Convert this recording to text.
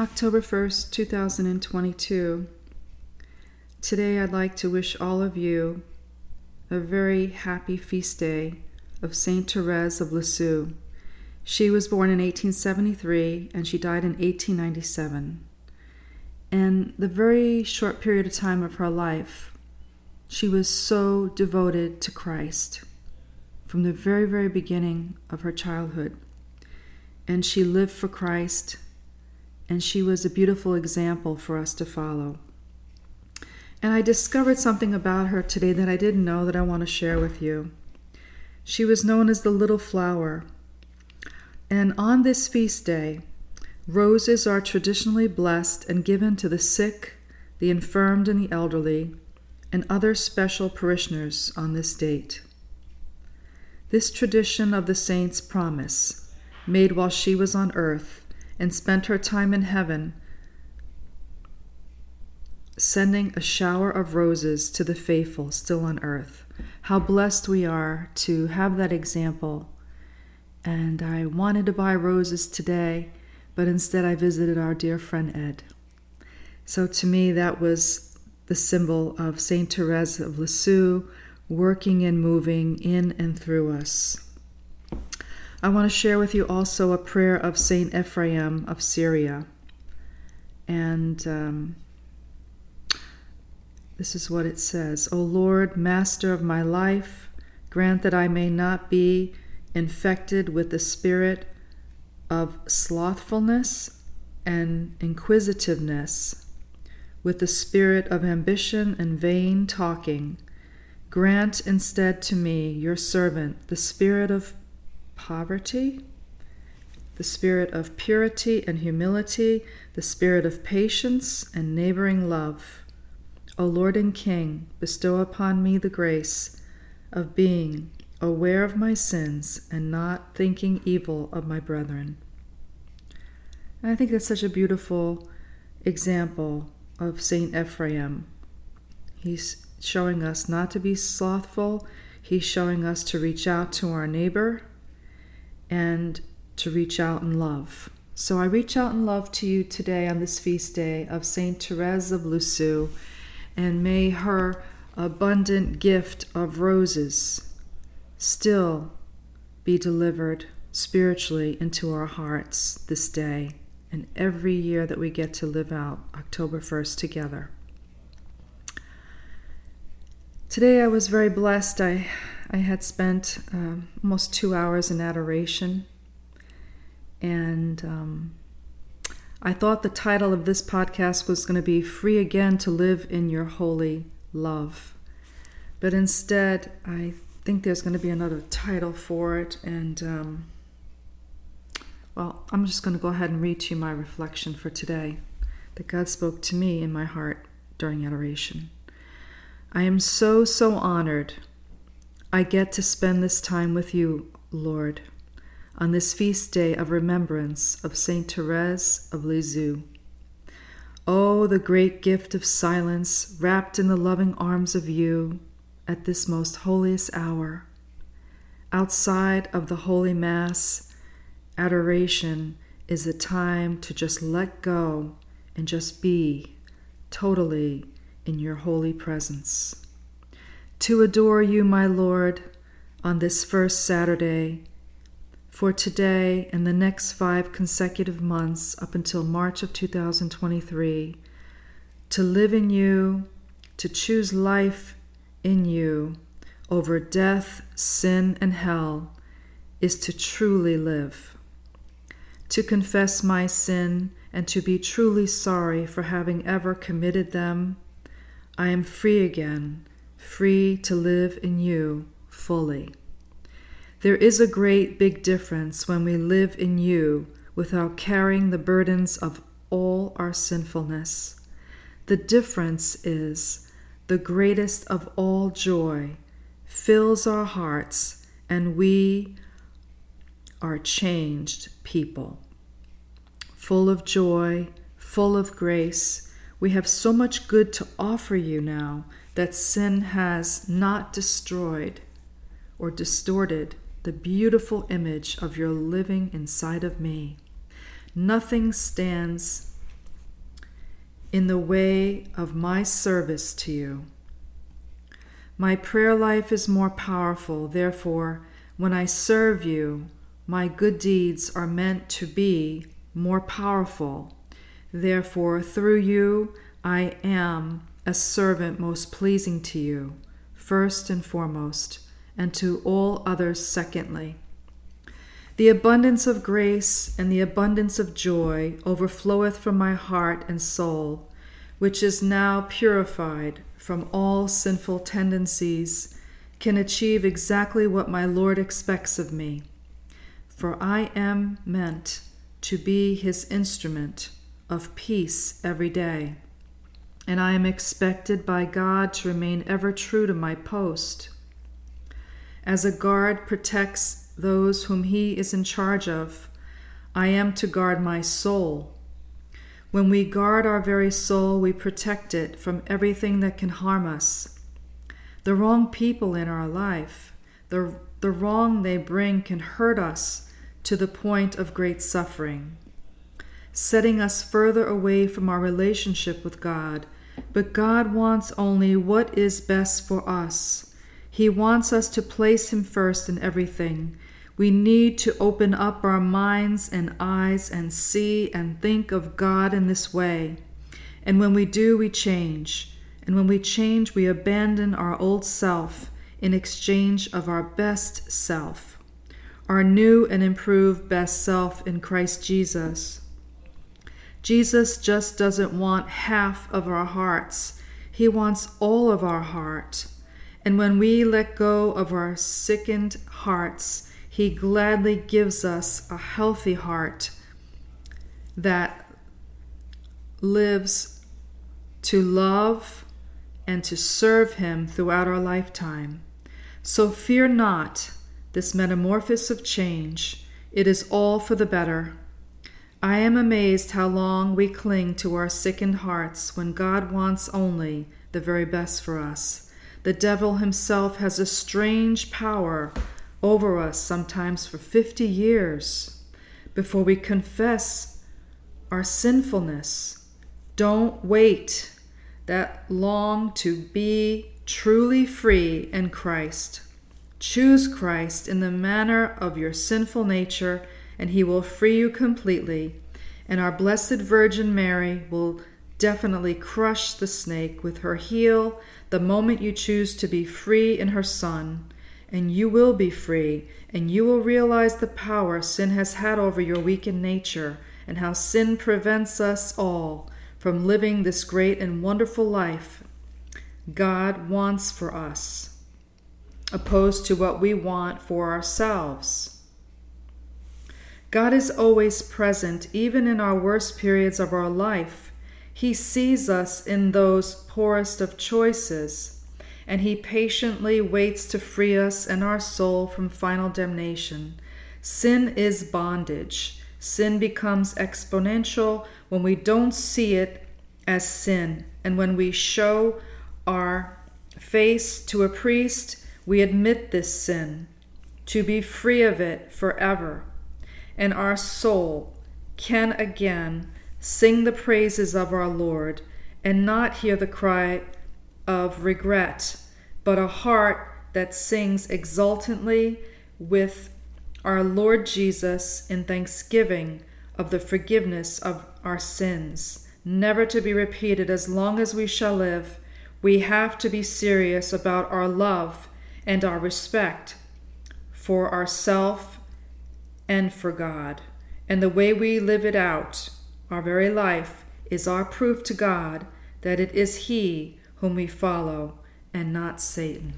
October 1st, 2022. Today I'd like to wish all of you a very happy feast day of Saint Therese of Lisieux. She was born in 1873 and she died in 1897. And the very short period of time of her life, she was so devoted to Christ from the very, very beginning of her childhood. And she lived for Christ and she was a beautiful example for us to follow. And I discovered something about her today that I didn't know that I want to share with you. She was known as the little flower. And on this feast day, roses are traditionally blessed and given to the sick, the infirmed, and the elderly, and other special parishioners on this date. This tradition of the saint's promise, made while she was on earth, and spent her time in heaven sending a shower of roses to the faithful still on earth. How blessed we are to have that example. And I wanted to buy roses today, but instead I visited our dear friend Ed. So to me, that was the symbol of Saint Therese of Lisieux working and moving in and through us. I want to share with you also a prayer of Saint Ephraim of Syria. And um, this is what it says O Lord, Master of my life, grant that I may not be infected with the spirit of slothfulness and inquisitiveness, with the spirit of ambition and vain talking. Grant instead to me, your servant, the spirit of poverty, the spirit of purity and humility, the spirit of patience and neighboring love. O Lord and King, bestow upon me the grace of being aware of my sins and not thinking evil of my brethren. And I think that's such a beautiful example of St. Ephraim. He's showing us not to be slothful, he's showing us to reach out to our neighbor and to reach out in love. So I reach out in love to you today on this feast day of Saint Therese of Lisieux, and may her abundant gift of roses still be delivered spiritually into our hearts this day and every year that we get to live out October 1st together. Today I was very blessed. I I had spent um, almost two hours in adoration, and um, I thought the title of this podcast was going to be Free Again to Live in Your Holy Love. But instead, I think there's going to be another title for it, and um, well, I'm just going to go ahead and read to you my reflection for today that God spoke to me in my heart during adoration. I am so, so honored I get to spend this time with you, Lord, on this feast day of remembrance of Saint Therese of Lisieux. Oh, the great gift of silence wrapped in the loving arms of you at this most holiest hour. Outside of the Holy Mass, adoration is a time to just let go and just be totally in your holy presence to adore you, my Lord, on this first Saturday, for today and the next five consecutive months up until March of 2023, to live in you, to choose life in you over death, sin, and hell, is to truly live. To confess my sin and to be truly sorry for having ever committed them, I am free again free to live in you fully. There is a great big difference when we live in you without carrying the burdens of all our sinfulness. The difference is the greatest of all joy fills our hearts, and we are changed people. Full of joy, full of grace, we have so much good to offer you now that sin has not destroyed or distorted the beautiful image of your living inside of me. Nothing stands in the way of my service to you. My prayer life is more powerful, therefore, when I serve you, my good deeds are meant to be more powerful. Therefore, through you, I am a servant most pleasing to you, first and foremost, and to all others secondly. The abundance of grace and the abundance of joy overfloweth from my heart and soul, which is now purified from all sinful tendencies, can achieve exactly what my Lord expects of me. For I am meant to be his instrument of peace every day, and I am expected by God to remain ever true to my post. As a guard protects those whom He is in charge of. I am to guard my soul. When we guard our very soul, we protect it from everything that can harm us. The wrong people in our life, the, the wrong they bring can hurt us to the point of great suffering, setting us further away from our relationship with God. But God wants only what is best for us. He wants us to place Him first in everything we need to open up our minds and eyes and see and think of God in this way. And when we do, we change. And when we change, we abandon our old self in exchange of our best self, our new and improved best self in Christ Jesus. Jesus just doesn't want half of our hearts, He wants all of our heart. And when we let go of our sickened hearts, he gladly gives us a healthy heart that lives to love and to serve Him throughout our lifetime. So fear not this metamorphosis of change, it is all for the better. I am amazed how long we cling to our sickened hearts when God wants only the very best for us. The devil himself has a strange power over us, sometimes for 50 years, before we confess our sinfulness. Don't wait that long to be truly free in Christ. Choose Christ in the manner of your sinful nature, and he will free you completely. And our Blessed Virgin Mary will definitely crush the snake with her heel the moment you choose to be free in her Son and you will be free, and you will realize the power sin has had over your weakened nature, and how sin prevents us all from living this great and wonderful life God wants for us, opposed to what we want for ourselves. God is always present, even in our worst periods of our life. He sees us in those poorest of choices and he patiently waits to free us and our soul from final damnation. Sin is bondage. Sin becomes exponential when we don't see it as sin, and when we show our face to a priest, we admit this sin to be free of it forever, and our soul can again sing the praises of our Lord and not hear the cry of regret, but a heart that sings exultantly with our Lord Jesus in thanksgiving of the forgiveness of our sins, never to be repeated as long as we shall live. We have to be serious about our love and our respect for ourself and for God. And the way we live it out, our very life, is our proof to God that it is He whom we follow and not Satan.